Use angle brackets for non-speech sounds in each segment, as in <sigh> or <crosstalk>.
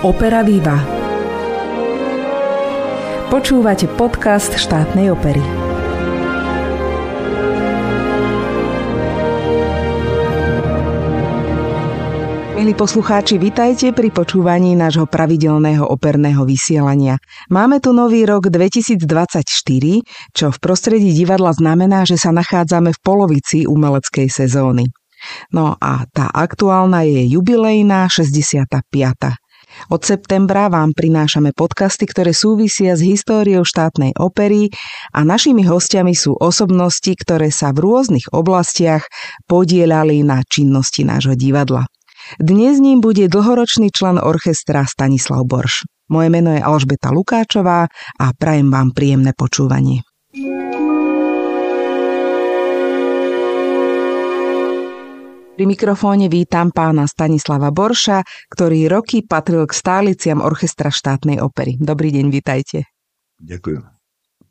Opera Viva. Počúvate podcast štátnej opery. Milí poslucháči, vitajte pri počúvaní nášho pravidelného operného vysielania. Máme tu nový rok 2024, čo v prostredí divadla znamená, že sa nachádzame v polovici umeleckej sezóny. No a tá aktuálna je jubilejná 65. Od septembra vám prinášame podcasty, ktoré súvisia s históriou štátnej opery a našimi hostiami sú osobnosti, ktoré sa v rôznych oblastiach podielali na činnosti nášho divadla. Dnes ním bude dlhoročný člen orchestra Stanislav Borš. Moje meno je Alžbeta Lukáčová a prajem vám príjemné počúvanie. Pri mikrofóne vítam pána Stanislava Borša, ktorý roky patril k stáliciam orchestra štátnej opery. Dobrý deň, vítajte. Ďakujem.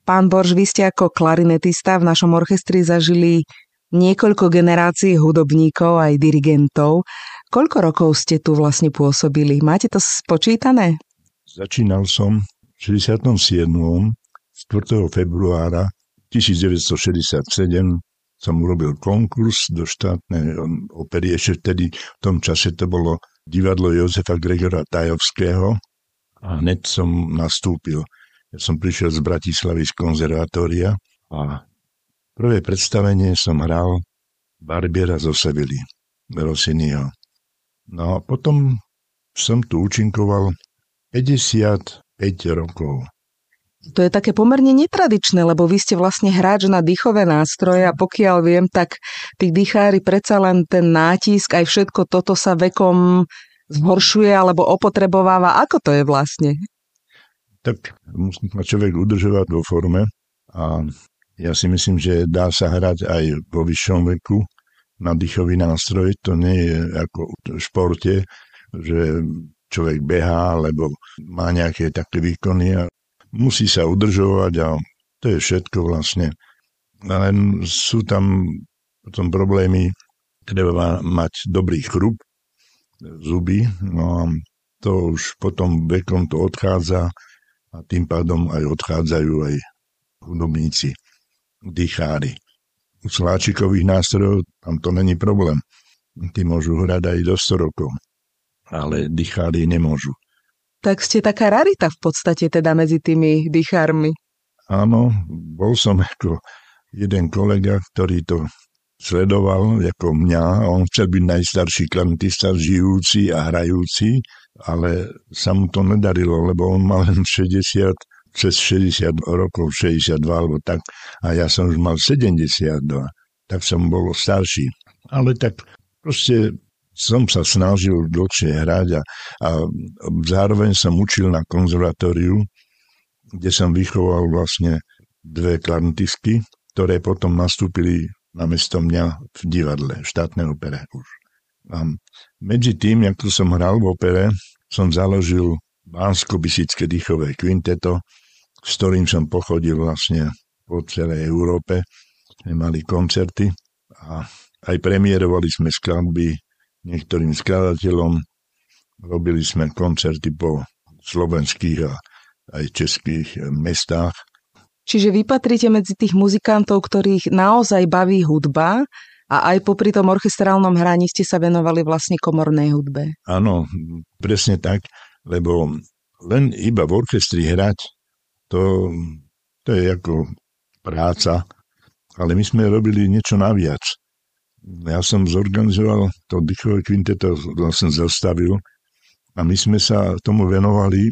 Pán Borš, vy ste ako klarinetista v našom orchestri zažili niekoľko generácií hudobníkov aj dirigentov. Koľko rokov ste tu vlastne pôsobili? Máte to spočítané? Začínal som v 67. 4. februára 1967 som urobil konkurs do štátnej opery. Ešte vtedy v tom čase to bolo divadlo Jozefa Gregora Tajovského a hneď som nastúpil. Ja som prišiel z Bratislavy z konzervatória a prvé predstavenie som hral Barbiera zo Sevily, Rossiniho. No a potom som tu účinkoval 55 rokov. To je také pomerne netradičné, lebo vy ste vlastne hráč na dýchové nástroje a pokiaľ viem, tak tí dýchári predsa len ten nátisk, aj všetko toto sa vekom zhoršuje alebo opotrebováva. Ako to je vlastne? Tak musí ma človek udržovať vo forme a ja si myslím, že dá sa hrať aj vo vyššom veku na dýchový nástroj. To nie je ako v športe, že človek behá, alebo má nejaké také výkony a musí sa udržovať a to je všetko vlastne. Len sú tam potom problémy, treba mať dobrý chrup, zuby, no a to už potom vekom to odchádza a tým pádom aj odchádzajú aj hudobníci, dýchári. U sláčikových nástrojov tam to není problém. Tí môžu hrať aj do 100 rokov, ale dýchári nemôžu. Tak ste taká rarita v podstate teda medzi tými dýchármi. Áno, bol som ako jeden kolega, ktorý to sledoval ako mňa. On chcel byť najstarší klanitista, žijúci a hrajúci, ale sa mu to nedarilo, lebo on mal len 60, cez 60 rokov, 62 alebo tak, a ja som už mal 72, tak som bol starší. Ale tak proste som sa snažil dlhšie hrať a, a zároveň som učil na konzervatóriu, kde som vychoval vlastne dve klarnetistky, ktoré potom nastúpili na mesto mňa v divadle, v štátnej opere už. A medzi tým, ako som hral v opere, som založil bánsko bisické dýchové kvinteto, s ktorým som pochodil vlastne po celej Európe. Sme mali koncerty a aj premiérovali sme skladby niektorým skladateľom. Robili sme koncerty po slovenských a aj českých mestách. Čiže vy patríte medzi tých muzikantov, ktorých naozaj baví hudba a aj popri tom orchestrálnom hraní ste sa venovali vlastne komornej hudbe. Áno, presne tak, lebo len iba v orchestri hrať, to, to je ako práca, ale my sme robili niečo naviac ja som zorganizoval to dýchové kvinteto, vlastne zastavil a my sme sa tomu venovali,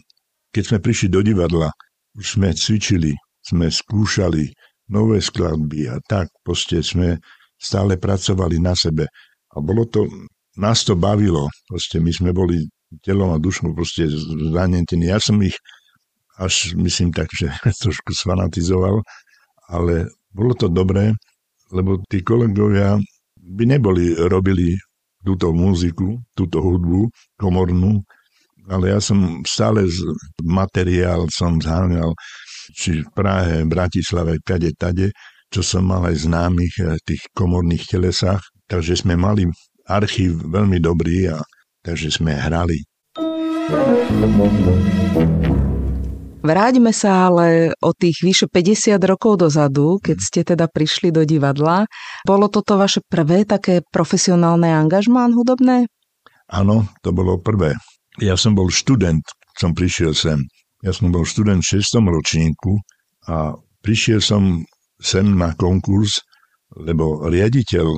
keď sme prišli do divadla, už sme cvičili, sme skúšali nové skladby a tak proste sme stále pracovali na sebe. A bolo to, nás to bavilo, proste my sme boli telom a dušou proste zranetení. Ja som ich až myslím tak, že <laughs> trošku sfanatizoval, ale bolo to dobré, lebo tí kolegovia by neboli robili túto muziku, túto hudbu komornú, ale ja som stále z materiál som zháňal či v Prahe, Bratislave, kade, tade, čo som mal aj známych v eh, tých komorných telesách, takže sme mali archív veľmi dobrý a takže sme hrali. Vráťme sa ale o tých vyše 50 rokov dozadu, keď ste teda prišli do divadla. Bolo toto vaše prvé také profesionálne angažmán hudobné? Áno, to bolo prvé. Ja som bol študent, som prišiel sem. Ja som bol študent v 6. ročníku a prišiel som sem na konkurs, lebo riaditeľ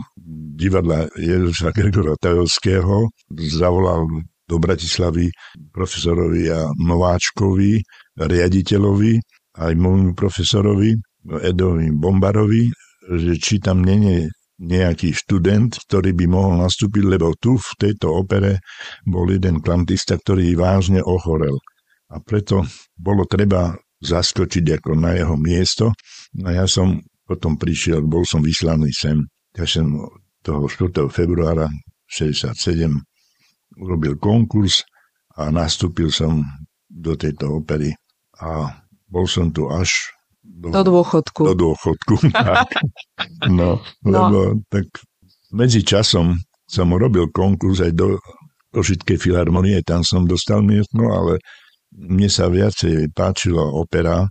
divadla Ježa Gregora Tajovského zavolal do Bratislavy profesorovi a Nováčkovi, riaditeľovi, aj môjmu profesorovi, Edovi Bombarovi, že či tam je nejaký študent, ktorý by mohol nastúpiť, lebo tu v tejto opere bol jeden klantista, ktorý vážne ochorel. A preto bolo treba zaskočiť ako na jeho miesto. A ja som potom prišiel, bol som vyslaný sem. Ja som toho 4. februára 67 urobil konkurs a nastúpil som do tejto opery a bol som tu až do, do dôchodku. Do dôchodku. <laughs> No, no, lebo tak medzi časom som robil konkurs aj do Košickej filharmonie, tam som dostal miesto, ale mne sa viacej páčila opera,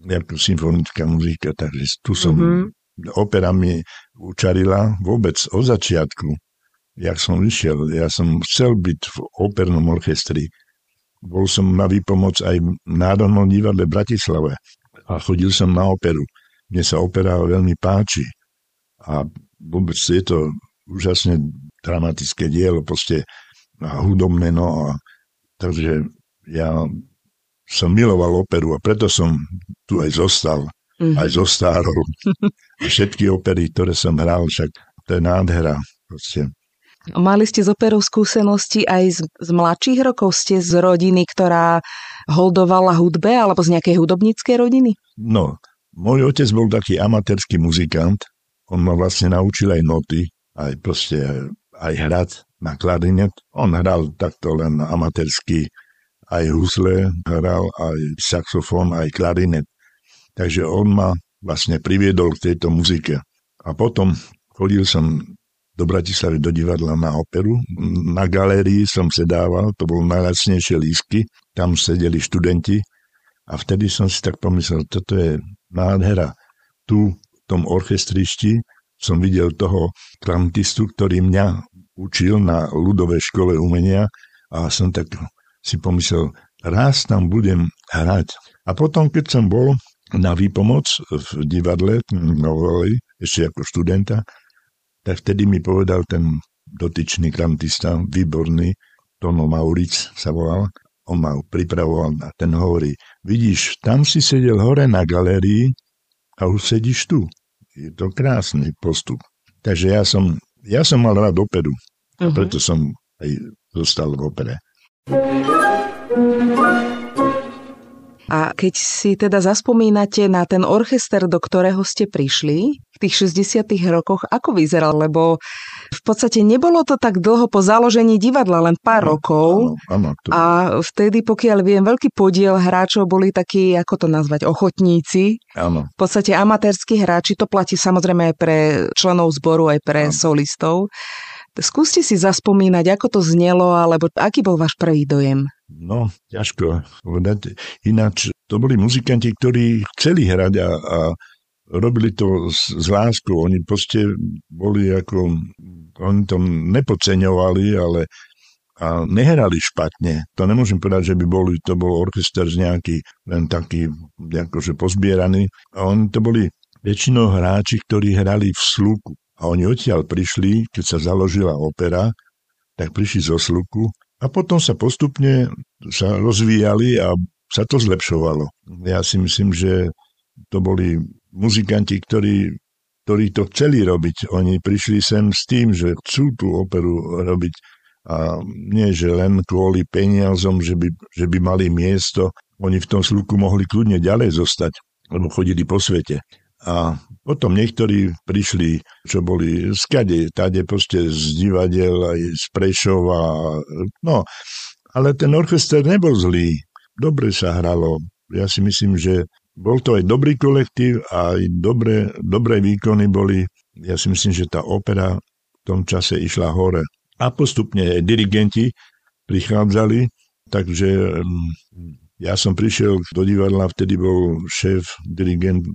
ako symfonická muzika, takže tu som, mm-hmm. opera mi učarila vôbec od začiatku jak som vyšiel. Ja som chcel byť v opernom orchestri. Bol som na výpomoc aj v Národnom divadle v Bratislave a chodil som na operu. Mne sa opera veľmi páči a vôbec je to úžasne dramatické dielo, proste a hudobné, no a takže ja som miloval operu a preto som tu aj zostal, mm-hmm. aj zostárol. <laughs> Všetky opery, ktoré som hral, však to je nádhera. Proste. Mali ste z operou skúsenosti aj z, z mladších rokov? Ste z rodiny, ktorá holdovala hudbe alebo z nejakej hudobníckej rodiny? No, môj otec bol taký amatérský muzikant. On ma vlastne naučil aj noty, aj proste aj hrať na klarinet. On hral takto len amatérsky, aj husle hral, aj saxofón, aj klarinet. Takže on ma vlastne priviedol k tejto muzike. A potom chodil som do Bratislavy do divadla na operu. Na galérii som sedával, to bolo najlacnejšie lísky, tam sedeli študenti a vtedy som si tak pomyslel, toto je nádhera. Tu v tom orchestrišti som videl toho klantistu, ktorý mňa učil na ľudovej škole umenia a som tak si pomyslel, raz tam budem hrať. A potom, keď som bol na výpomoc v divadle Novoli, ešte ako študenta, tak vtedy mi povedal ten dotyčný kantista, výborný, Tono Mauric sa volal, on ma pripravoval a ten hovorí, vidíš, tam si sedel hore na galérii a už sedíš tu. Je to krásny postup. Takže ja som, ja som mal rád operu. Uh-huh. Preto som aj zostal v opere. A keď si teda zaspomínate na ten orchester, do ktorého ste prišli v tých 60. rokoch, ako vyzeral? Lebo v podstate nebolo to tak dlho po založení divadla, len pár no, rokov. Áno, to... A vtedy, pokiaľ viem, veľký podiel hráčov boli takí, ako to nazvať, ochotníci. Áno. V podstate amatérskí hráči, to platí samozrejme aj pre členov zboru, aj pre áno. solistov. Skúste si zaspomínať, ako to znelo, alebo aký bol váš prvý dojem? No, ťažko povedať. Ináč, to boli muzikanti, ktorí chceli hrať a, a robili to s, s láskou. Oni proste boli ako, oni to nepodceňovali, ale a nehrali špatne. To nemôžem povedať, že by boli, to bol orchester z nejaký, len taký, akože pozbieraný. A oni to boli väčšinou hráči, ktorí hrali v sluku. A oni odtiaľ prišli, keď sa založila opera, tak prišli zo sluku a potom sa postupne sa rozvíjali a sa to zlepšovalo. Ja si myslím, že to boli muzikanti, ktorí, ktorí to chceli robiť. Oni prišli sem s tým, že chcú tú operu robiť a nie, že len kvôli peniazom, že by, že by mali miesto. Oni v tom sluku mohli kľudne ďalej zostať, lebo chodili po svete. A potom niektorí prišli, čo boli skade, tade proste z divadiel, aj z Prešova. No, ale ten orchester nebol zlý. Dobre sa hralo. Ja si myslím, že bol to aj dobrý kolektív a aj dobré, dobré výkony boli. Ja si myslím, že tá opera v tom čase išla hore. A postupne aj dirigenti prichádzali Takže ja som prišiel do divadla, vtedy bol šéf, dirigent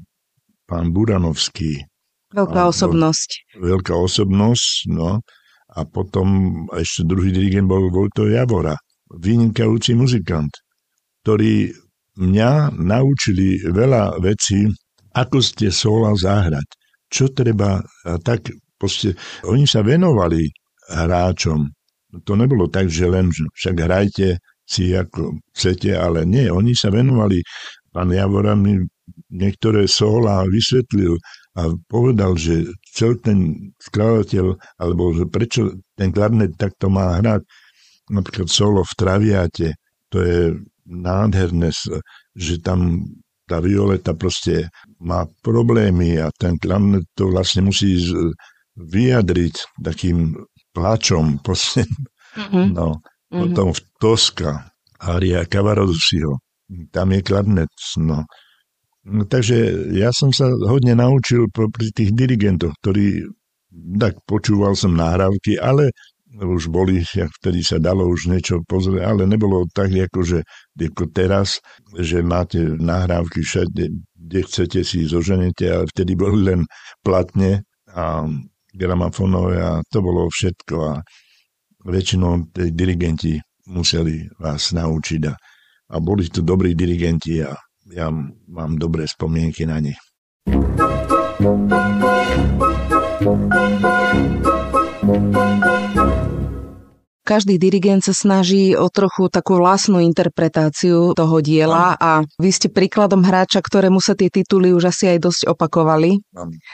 pán Buranovský. Veľká osobnosť. Veľká osobnosť, no. A potom ešte druhý dirigent bol Vojto Javora, vynikajúci muzikant, ktorý mňa naučili veľa vecí, ako ste sola zahrať, čo treba, tak proste, oni sa venovali hráčom. To nebolo tak, že len však hrajte si ako chcete, ale nie, oni sa venovali. Pán Javora mi niektoré sola vysvetlil a povedal, že celý ten skladateľ, alebo že prečo ten klarnet takto má hrať, napríklad solo v Traviate, to je nádherné, že tam tá violeta proste má problémy a ten klarnet to vlastne musí vyjadriť takým plačom. <laughs> Proste. Mm-hmm. No. Mm-hmm. Potom v Toska, Aria Cavarossiho, tam je klarnet. No. No, takže ja som sa hodne naučil pri tých dirigentoch, ktorí, tak počúval som nahrávky, ale už boli, jak vtedy sa dalo už niečo pozrieť, ale nebolo tak, ako, že, ako teraz, že máte nahrávky všade, kde chcete si zoženete, ale vtedy boli len platne a gramafónové a to bolo všetko a väčšinou tí dirigenti museli vás naučiť a, a boli to dobrí dirigenti a ja mám dobré spomienky na nich. Každý dirigent sa snaží o trochu takú vlastnú interpretáciu toho diela a vy ste príkladom hráča, ktorému sa tie tituly už asi aj dosť opakovali,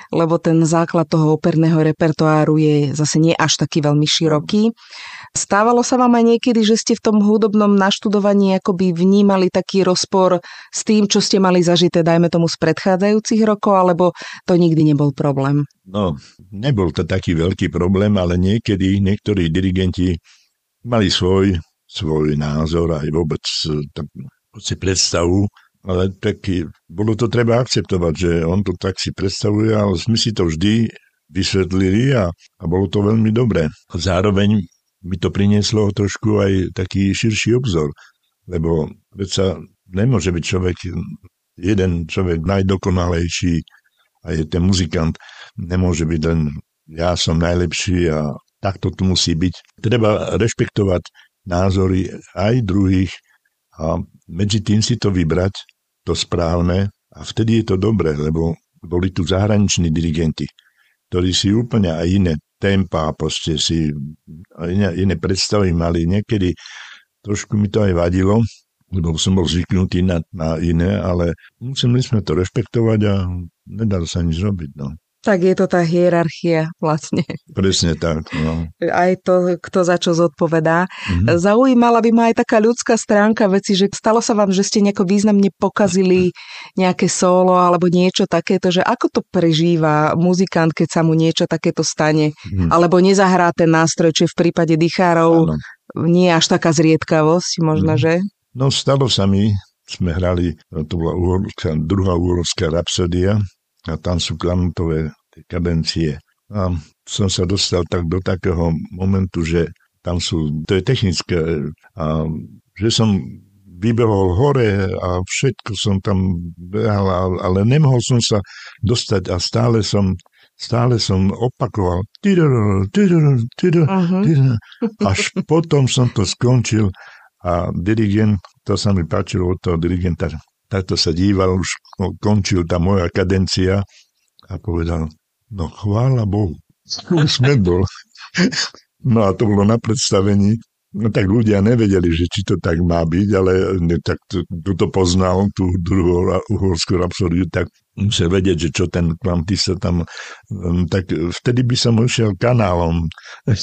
lebo ten základ toho operného repertoáru je zase nie až taký veľmi široký. Stávalo sa vám aj niekedy, že ste v tom hudobnom naštudovaní akoby vnímali taký rozpor s tým, čo ste mali zažité, dajme tomu z predchádzajúcich rokov, alebo to nikdy nebol problém? No, nebol to taký veľký problém, ale niekedy niektorí dirigenti mali svoj, svoj názor aj vôbec tak, si predstavu, ale tak bolo to treba akceptovať, že on to tak si predstavuje, ale sme si to vždy vysvetlili a, a bolo to veľmi dobré. Zároveň mi to prinieslo trošku aj taký širší obzor, lebo sa nemôže byť človek, jeden človek najdokonalejší a je ten muzikant, nemôže byť len ja som najlepší a takto tu musí byť. Treba rešpektovať názory aj druhých a medzi tým si to vybrať, to správne a vtedy je to dobré, lebo boli tu zahraniční dirigenti, ktorí si úplne aj iné tempa, proste si iné, iné predstavy mali. Niekedy trošku mi to aj vadilo, lebo som bol zvyknutý na, na iné, ale museli sme to rešpektovať a nedalo sa nič robiť. No. Tak je to tá hierarchia vlastne. Presne tak. No. Aj to, kto za čo zodpovedá. Mm-hmm. Zaujímala by ma aj taká ľudská stránka veci, že stalo sa vám, že ste nejako významne pokazili nejaké solo alebo niečo takéto, že ako to prežíva muzikant, keď sa mu niečo takéto stane? Mm-hmm. Alebo nezahrá ten nástroj, či v prípade dýchárov Áno. nie je až taká zriedkavosť, možno, mm-hmm. že? No stalo sa mi, sme hrali, to bola uhorská, druhá uhorská rapsodia, a tam sú klamutové kadencie. A som sa dostal tak do takého momentu, že tam sú, to je technické, a že som vybehol hore a všetko som tam behal, ale nemohol som sa dostať a stále som stále som opakoval. Až potom som to skončil a dirigent, to sa mi páčilo od toho dirigenta, takto sa díval, už končil tá moja kadencia a povedal, no chvála Bohu, už sme bol. <laughs> No a to bolo na predstavení, no tak ľudia nevedeli, že či to tak má byť, ale ne, tak to, to poznal, tú druhú uhorskú rapsódiu, tak musel vedieť, že čo ten kvantista tam, um, tak vtedy by som išiel kanálom <laughs>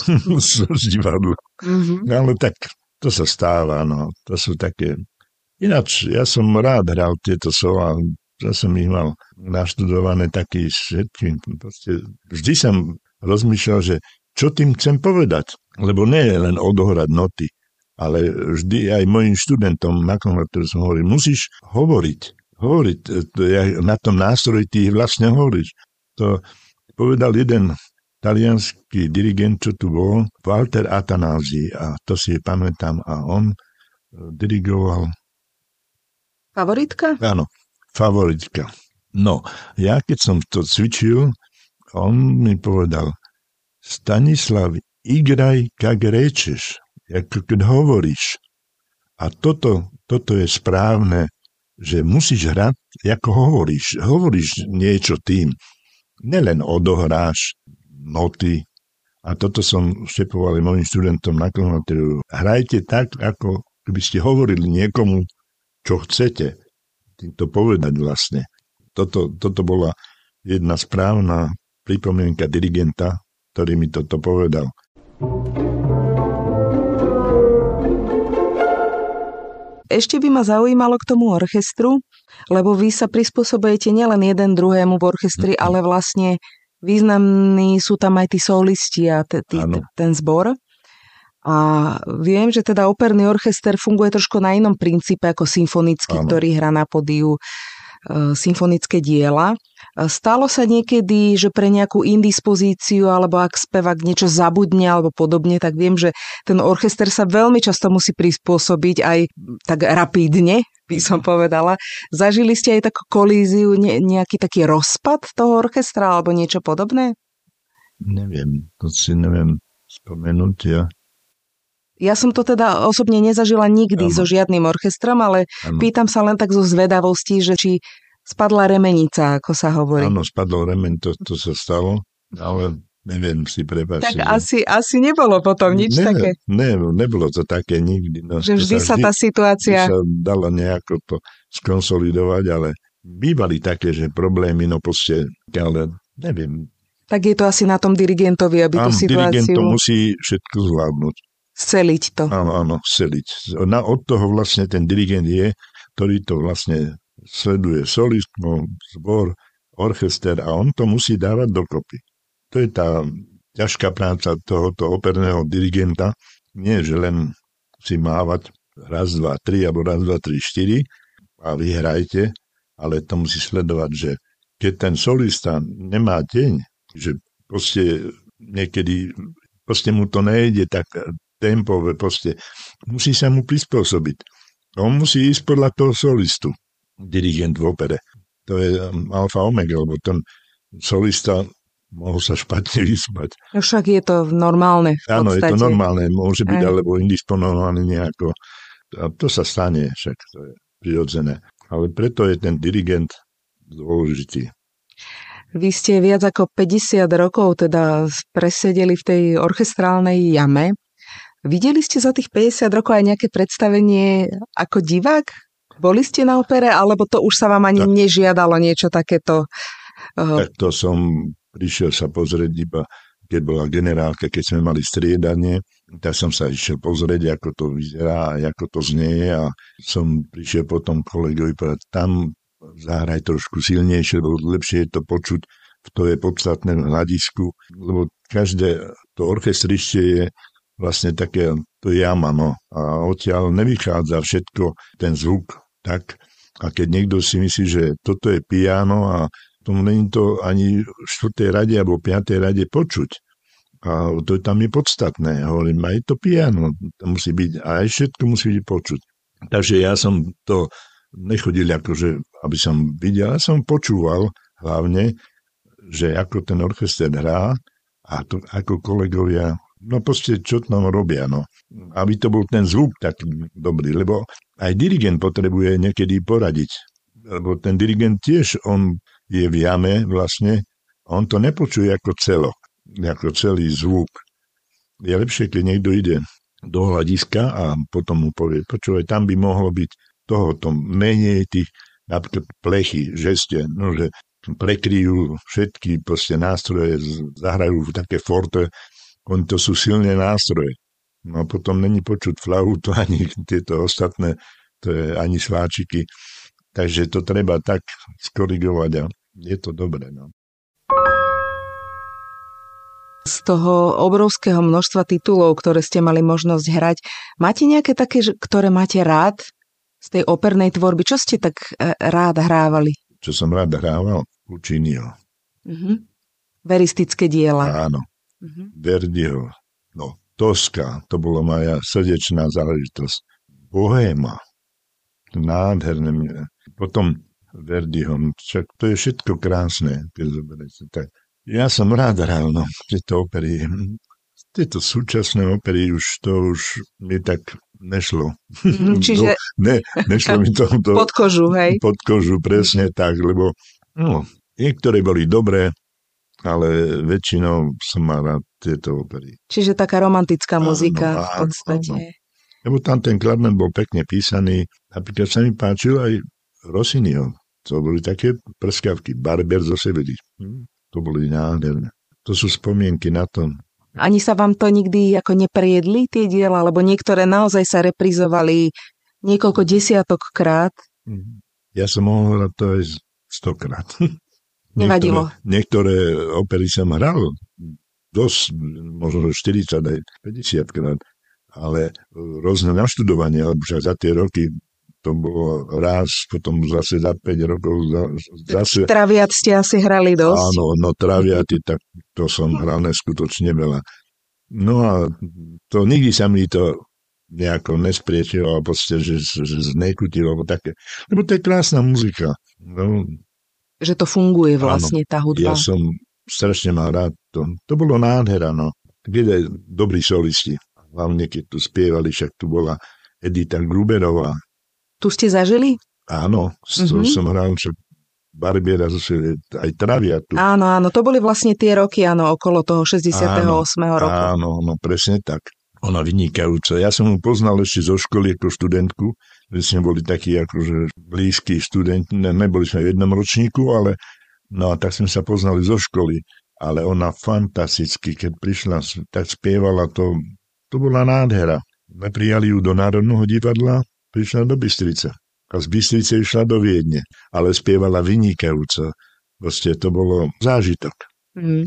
z divadla. Mm-hmm. Ale tak to sa stáva, no. To sú také Ináč, ja som rád hral tieto slova, ja som ich mal naštudované taký všetky. Proste, vždy som rozmýšľal, že čo tým chcem povedať. Lebo nie je len odohrať noty, ale vždy aj mojim študentom na konvertoru som hovoril, musíš hovoriť. Hovoriť. Ja na tom nástroji ty vlastne hovoríš. To povedal jeden talianský dirigent, čo tu bol, Walter Atanázi, a to si pamätám, a on dirigoval. Favoritka? Áno, favoritka. No, ja keď som to cvičil, on mi povedal, Stanislav, igraj, kak rečeš, ako keď hovoríš. A toto, toto je správne, že musíš hrať, ako hovoríš. Hovoríš niečo tým. Nelen odohráš noty. A toto som štepoval mojim študentom na konzervatóriu. Hrajte tak, ako keby ste hovorili niekomu, čo chcete. Týmto povedať vlastne. Toto, toto bola jedna správna pripomienka dirigenta, ktorý mi toto povedal. Ešte by ma zaujímalo k tomu orchestru, lebo vy sa prispôsobujete nielen jeden druhému v orchestri, mm-hmm. ale vlastne významní sú tam aj tí solisti a t- t- ten zbor. A viem, že teda operný orchester funguje trošku na inom princípe ako symfonický, ano. ktorý hrá na podiu e, symfonické diela. Stalo sa niekedy, že pre nejakú indispozíciu alebo ak spevák niečo zabudne alebo podobne, tak viem, že ten orchester sa veľmi často musí prispôsobiť aj tak rapidne, by som povedala. Zažili ste aj takú kolíziu, ne, nejaký taký rozpad toho orchestra alebo niečo podobné? Neviem, to si neviem spomenúť ja. Ja som to teda osobne nezažila nikdy ano. so žiadnym orchestrom, ale ano. pýtam sa len tak zo zvedavosti, že či Spadla remenica, ako sa hovorí. Áno, spadol remen, to, to sa stalo, ale neviem si prepáčiť. Tak že... asi, asi nebolo potom nič ne, také. Ne, nebolo to také nikdy. No, že vždy sa, vždy, tá situácia... sa dalo nejako to skonsolidovať, ale bývali také, že problémy, no proste, ale neviem. Tak je to asi na tom dirigentovi, aby Ám, tú situáciu... dirigent to musí všetko zvládnuť. Sceliť to. Áno, áno, sceliť. Na, od toho vlastne ten dirigent je, ktorý to vlastne sleduje solistmo, zbor, orchester a on to musí dávať dokopy. To je tá ťažká práca tohoto operného dirigenta. Nie, že len si mávať raz, dva, tri, alebo raz, dva, tri, štyri a vyhrajte, ale to musí sledovať, že keď ten solista nemá deň, že proste niekedy proste mu to nejde tak tempové, proste musí sa mu prispôsobiť. On musí ísť podľa toho solistu dirigent v opere. To je um, alfa omega, lebo ten solista mohol sa špatne vyspať. No však je to normálne. V Áno, je to normálne, môže byť Aj. alebo indisponovaný nejako. A to sa stane, však to je prirodzené. Ale preto je ten dirigent dôležitý. Vy ste viac ako 50 rokov teda presedeli v tej orchestrálnej jame. Videli ste za tých 50 rokov aj nejaké predstavenie ako divák? Boli ste na opere, alebo to už sa vám ani tak, nežiadalo niečo takéto? Uh... Tak to som prišiel sa pozrieť iba, keď bola generálka, keď sme mali striedanie, tak som sa išiel pozrieť, ako to vyzerá a ako to znie a som prišiel potom kolegovi povedať, tam zahraj trošku silnejšie, lebo lepšie je to počuť, to je podstatné v hľadisku, lebo každé to orchestrište je vlastne také, jama, no. A odtiaľ nevychádza všetko, ten zvuk tak. A keď niekto si myslí, že toto je piano a tomu není to ani v 4. rade alebo 5. rade počuť. A to tam je podstatné. Hovorím, aj to piano to musí byť, a aj všetko musí byť počuť. Takže ja som to nechodil akože, aby som videl, ja som počúval hlavne, že ako ten orchester hrá a to, ako kolegovia no proste čo tam robia, no. Aby to bol ten zvuk tak dobrý, lebo aj dirigent potrebuje niekedy poradiť. Lebo ten dirigent tiež, on je v jame vlastne, on to nepočuje ako celok, ako celý zvuk. Je lepšie, keď niekto ide do hľadiska a potom mu povie, počúvaj, tam by mohlo byť tohoto menej tých napríklad plechy, že ste, no, že prekryjú všetky proste nástroje, zahrajú také forte, oni to sú silné nástroje. No a potom není počuť flautu ani tieto ostatné, to je ani sváčiky. Takže to treba tak skorigovať a je to dobré. No. Z toho obrovského množstva titulov, ktoré ste mali možnosť hrať, máte nejaké také, ktoré máte rád z tej opernej tvorby? Čo ste tak e, rád hrávali? Čo som rád hrával? Učinil. Uh-huh. Veristické diela. Áno. Uh-huh. Verdiho, no, Toska, to bola moja srdečná záležitosť. bohéma. Nádherné. Potom Verdiho, však to je všetko krásne, keď zoberete. Tak ja som rád hral, no, tieto opery. Tieto súčasné opery už to už mi tak nešlo. Mm, čiže... <laughs> Ne, nešlo mi to do, pod kožu, hej? Pod kožu, presne tak, lebo no, niektoré boli dobré, ale väčšinou som mal rád tieto opery. Čiže taká romantická muzika áno, v podstate. Áno. Lebo tam ten kladmen bol pekne písaný. Napríklad sa mi páčil aj Rossiniho. To boli také prskavky. Barber zo Sevedy. Hm, to boli nádherné. To sú spomienky na to. Ani sa vám to nikdy ako neprejedli, tie diela? Lebo niektoré naozaj sa reprizovali niekoľko desiatok krát. Hm. Ja som mohol hrať to aj stokrát. <laughs> Nevadilo. Niektoré, niektoré opery som hral dosť, možno 40 aj 50 krát, ale rôzne naštudovanie, alebo však za tie roky to bolo raz, potom zase za 5 rokov zase... Traviat ste asi hrali dosť. Áno, no traviaty, tak to som hral neskutočne veľa. No a to nikdy sa mi to nejako nespriečilo, alebo proste, že, že znekutilo, alebo také. Lebo to je krásna muzika. No, že to funguje vlastne, áno, tá hudba. Ja som strašne mal rád to. To bolo nádhera, no. Kde dobrí solisti. Hlavne, keď tu spievali, však tu bola Edita Gruberová, tu ste zažili? Áno, mm-hmm. som hral však Barbiera, aj Travia tu. Áno, áno, to boli vlastne tie roky, áno, okolo toho 68. Áno, roku. Áno, no presne tak. Ona vynikajúca. Ja som ju poznal ešte zo školy ako študentku, že sme boli takí akože blízki študenti, ne, neboli sme v jednom ročníku, ale no a tak sme sa poznali zo školy. Ale ona fantasticky, keď prišla, tak spievala to, to bola nádhera. My prijali ju do Národného divadla prišla do Bystrice. A z Bystrice išla do Viedne, ale spievala vynikajúco. Proste to bolo zážitok. Mm.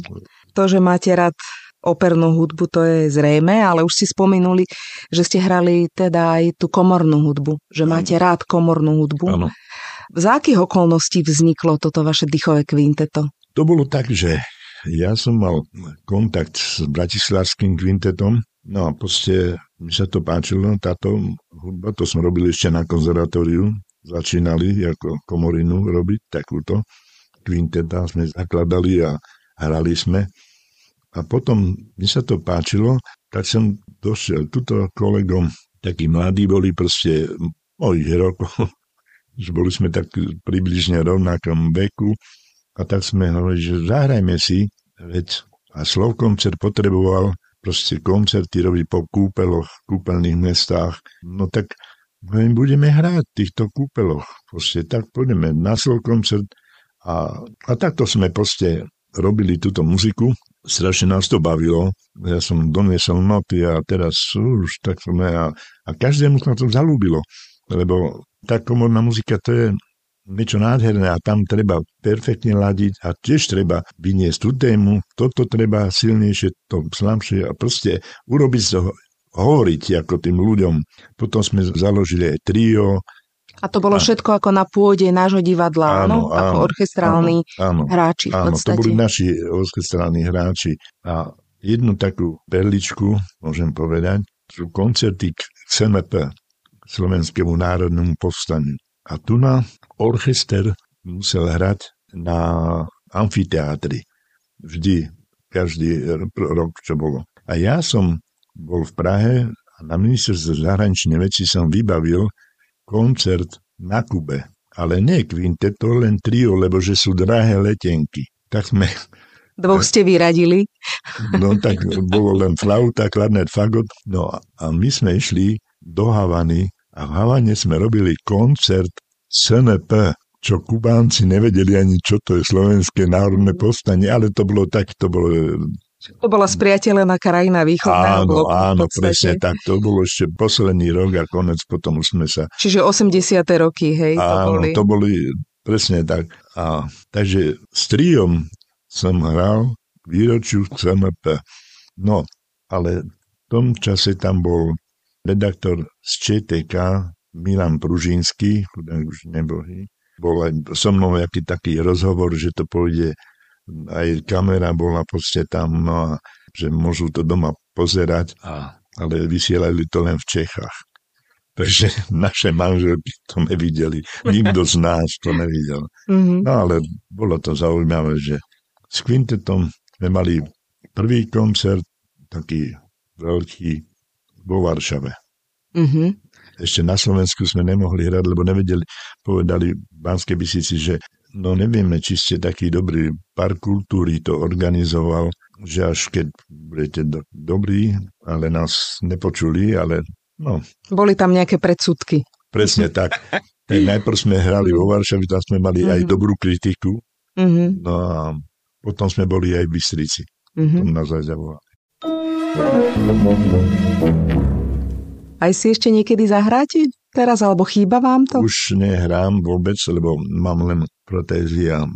To, že máte rád opernú hudbu, to je zrejme, ale už si spomenuli, že ste hrali teda aj tú komornú hudbu, že máte rád komornú hudbu. Áno. Za akých okolností vzniklo toto vaše dýchové kvinteto? To bolo tak, že ja som mal kontakt s bratislavským kvintetom, no a proste mi sa to páčilo, táto hudba, to sme robili ešte na konzervatóriu, začínali ako komorinu robiť takúto kvinteta, sme zakladali a hrali sme. A potom mi sa to páčilo, tak som došiel tuto kolegom, takí mladí boli proste mojich rokov, <laughs> boli sme tak približne rovnakom veku a tak sme hovorili, že zahrajme si, veď a Slovkoncert potreboval proste koncerty robiť po kúpeloch, kúpeľných mestách, no tak my budeme hrať v týchto kúpeloch. Proste tak pôjdeme na svoj koncert a, a takto sme proste robili túto muziku. Strašne nás to bavilo. Ja som doniesol noty a teraz už tak sme a, a každému sa to zalúbilo. Lebo tá komorná muzika to je niečo nádherné a tam treba perfektne ladiť a tiež treba vyniesť tú tému, toto treba silnejšie, to slabšie a proste urobiť z toho, hovoriť ako tým ľuďom. Potom sme založili aj trio. A to bolo a... všetko ako na pôde nášho divadla, áno, áno ako orchestrálni áno, hráči v áno, to boli naši orchestrálni hráči. A jednu takú perličku, môžem povedať, sú koncerty k CMP, Slovenskému národnému povstaniu. A tu na orchester musel hrať na amfiteátri. Vždy, každý rok, čo bolo. A ja som bol v Prahe a na ministerstve zahraničnej veci som vybavil koncert na Kube. Ale nie kvinteto, len trio, lebo že sú drahé letenky. Tak sme... Dvoch ste vyradili. No tak bolo len flauta, klarnet, fagot. No a my sme išli do Havany a v Havane sme robili koncert SNP, čo Kubánci nevedeli ani, čo to je Slovenské národné povstanie, ale to bolo tak, to bolo... To bola spriateľená krajina východného áno, bloku. Áno, presne tak. To bolo ešte posledný rok a konec potom sme sa... Čiže 80. roky, hej? To áno, boli... to boli presne tak. A, takže s triom som hral výročiu CMP. No, ale v tom čase tam bol redaktor z ČTK Milan Pružínsky, chudák už nebohý. Bol aj so mnou jaký taký rozhovor, že to pôjde, aj kamera bola proste tam, no a že môžu to doma pozerať, a, ale vysielali to len v Čechách. Takže <laughs> naše manželky to nevideli. Nikto z nás to nevidel. Mm-hmm. No ale bolo to zaujímavé, že s kvintetom sme mali prvý koncert, taký veľký, vo Varšave. Mm-hmm. Ešte na Slovensku sme nemohli hrať, lebo nevedeli, povedali v Banskej Bystrici, že no nevieme, či ste taký dobrý, park kultúry to organizoval, že až keď budete do, dobrí, ale nás nepočuli, ale no. Boli tam nejaké predsudky. Presne tak. Tak najprv sme hrali vo Varšavi, tam sme mali mm-hmm. aj mhm. dobrú kritiku, mm-hmm. no a potom sme boli aj v Bystrici. Mm-hmm. Tom nás aj zavolali. Aj si ešte niekedy zahráte teraz, alebo chýba vám to? Už nehrám vôbec, lebo mám len protézy a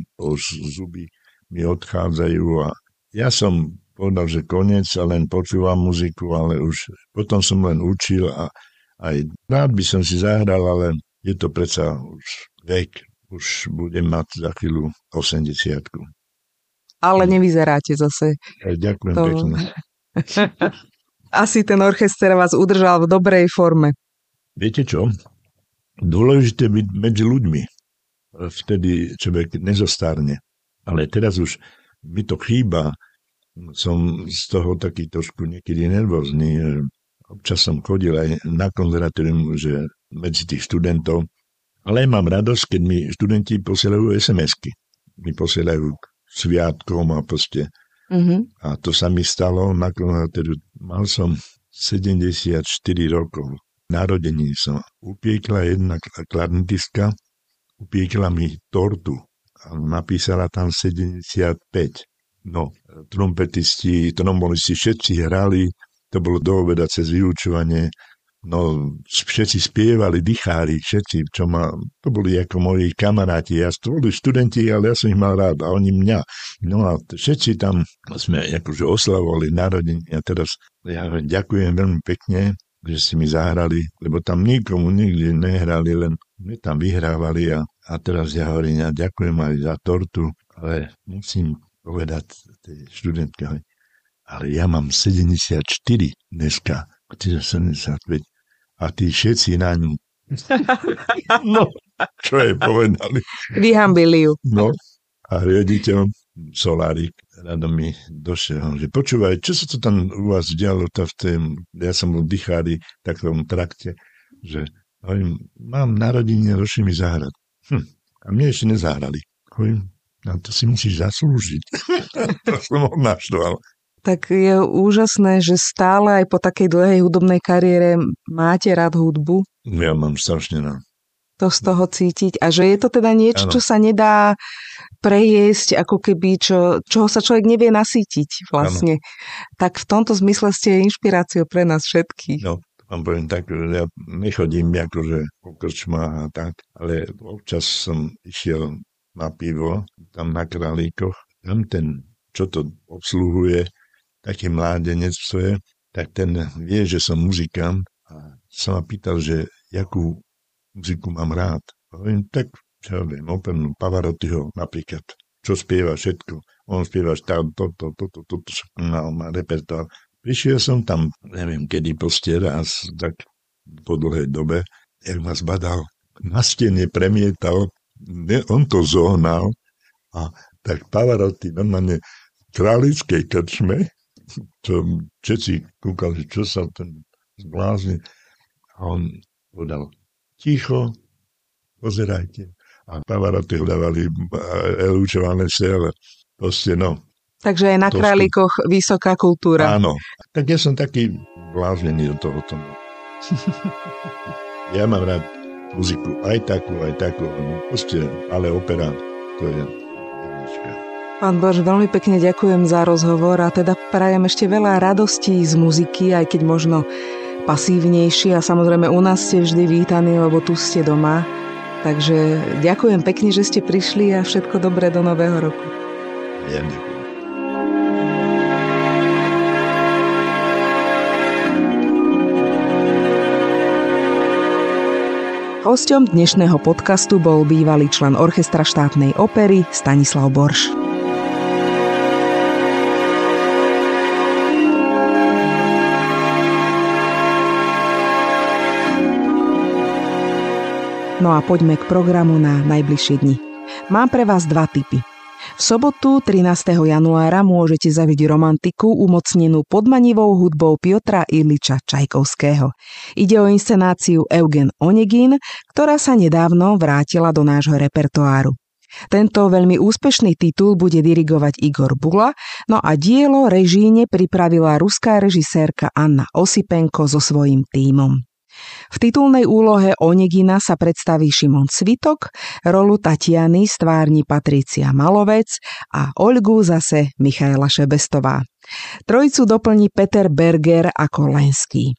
zuby mi odchádzajú a ja som povedal, že koniec a len počúvam muziku, ale už potom som len učil a aj rád by som si zahral, ale je to predsa už vek, už budem mať za chvíľu 80 Ale nevyzeráte zase. Ďakujem to... pekne. <laughs> Asi ten orchester vás udržal v dobrej forme. Viete čo? Dôležité byť medzi ľuďmi. Vtedy človek nezostárne. Ale teraz už mi to chýba. Som z toho taký trošku niekedy nervózny. Občas som chodil aj na konzervatórium, že medzi tých študentov. Ale mám radosť, keď mi študenti posielajú SMS-ky. Mi posielajú k sviatkom a proste Mm-hmm. A to sa mi stalo na konzervatóriu. Mal som 74 rokov. Narodení som. Upiekla jedna klarnetistka, upiekla mi tortu a napísala tam 75. No, trumpetisti, trombonisti všetci hrali, to bolo do obeda cez vyučovanie No, všetci spievali, dýchali, všetci, čo ma, to boli ako moji kamaráti, ja to boli študenti, ale ja som ich mal rád a oni mňa. No a všetci tam sme akože oslavovali narodení a teraz ja ďakujem veľmi pekne, že ste mi zahrali, lebo tam nikomu nikdy nehrali, len my tam vyhrávali a, a teraz ja hovorím, ja ďakujem aj za tortu, ale musím povedať tej študentke, ale ja mám 74 dneska, čiže 75 a tí všetci na ňu. <laughs> no, čo je povedali. Vyhambili ju. No, a riaditeľ Solárik rado mi došiel, že počúvaj, čo sa to tam u vás dialo to v tém, ja som bol dýchári v takom trakte, že hovorím, mám narodenie, došli mi zahrať. Hm, a mne ešte nezahrali. Hovorím, a to si musíš zaslúžiť. <laughs> to som ho naštval tak je úžasné, že stále aj po takej dlhej hudobnej kariére máte rád hudbu. Ja mám strašne rád. To z toho cítiť a že je to teda niečo, ano. čo sa nedá prejesť, ako keby, čo, čoho sa človek nevie nasýtiť vlastne. Ano. Tak v tomto zmysle ste inšpiráciou pre nás všetkých. No, vám poviem tak, že ja nechodím akože po krčmách a tak, ale občas som išiel na pivo, tam na Králíkoch, tam ten, čo to obsluhuje, taký mládenec, čo je, tak ten vie, že som muzikant a sa ma pýtal, že jakú muziku mám rád. Hovorím, tak čo ja viem, opernú Pavarottiho napríklad, čo spieva všetko. On spieva tam toto, toto, toto, toto, no, má repertoár. Prišiel som tam, neviem kedy, proste raz, tak po dlhej dobe, jak ma zbadal, na stene premietal, ne, on to zohnal a tak Pavarotti normálne v králickej krčme to všetci kúkali, čo sa ten zblázni. A on povedal, ticho, pozerajte. A Pavarotti hľadávali elúčované ale Proste, no. Takže aj na králikoch sú... vysoká kultúra. Áno. Tak ja som taký bláznený do tohoto. <laughs> ja mám rád muziku aj takú, aj takú. Proste, ale opera, to je jednička. Pán Bož, veľmi pekne ďakujem za rozhovor a teda prajem ešte veľa radostí z muziky, aj keď možno pasívnejší a samozrejme u nás ste vždy vítaní, lebo tu ste doma. Takže ďakujem pekne, že ste prišli a všetko dobré do nového roku. Ja ďakujem. Hosťom dnešného podcastu bol bývalý člen orchestra štátnej opery Stanislav Borš. No a poďme k programu na najbližšie dni. Mám pre vás dva typy. V sobotu 13. januára môžete zaviť romantiku umocnenú podmanivou hudbou Piotra Iliča Čajkovského. Ide o inscenáciu Eugen Onegin, ktorá sa nedávno vrátila do nášho repertoáru. Tento veľmi úspešný titul bude dirigovať Igor Bula, no a dielo režíne pripravila ruská režisérka Anna Osipenko so svojím tímom. V titulnej úlohe Onegina sa predstaví Šimon Cvitok, rolu Tatiany stvárni Patricia Malovec a Olgu zase Michaela Šebestová. Trojicu doplní Peter Berger ako Lenský.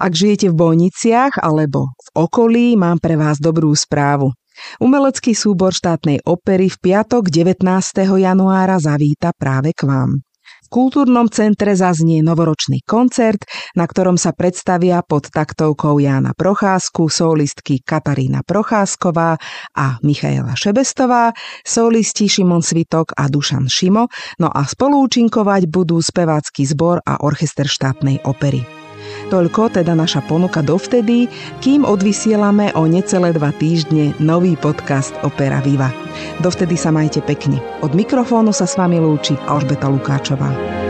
Ak žijete v Bojniciach alebo v okolí, mám pre vás dobrú správu. Umelecký súbor štátnej opery v piatok 19. januára zavíta práve k vám. Kultúrnom centre zaznie novoročný koncert, na ktorom sa predstavia pod taktovkou Jána Procházku solistky Katarína Procházková a Michaela Šebestová, solisti Šimon Svitok a Dušan Šimo, no a spolúčinkovať budú spevácky zbor a orchester štátnej opery. Toľko teda naša ponuka dovtedy, kým odvysielame o necelé dva týždne nový podcast Opera Viva. Dovtedy sa majte pekne. Od mikrofónu sa s vami lúči Alžbeta Lukáčová.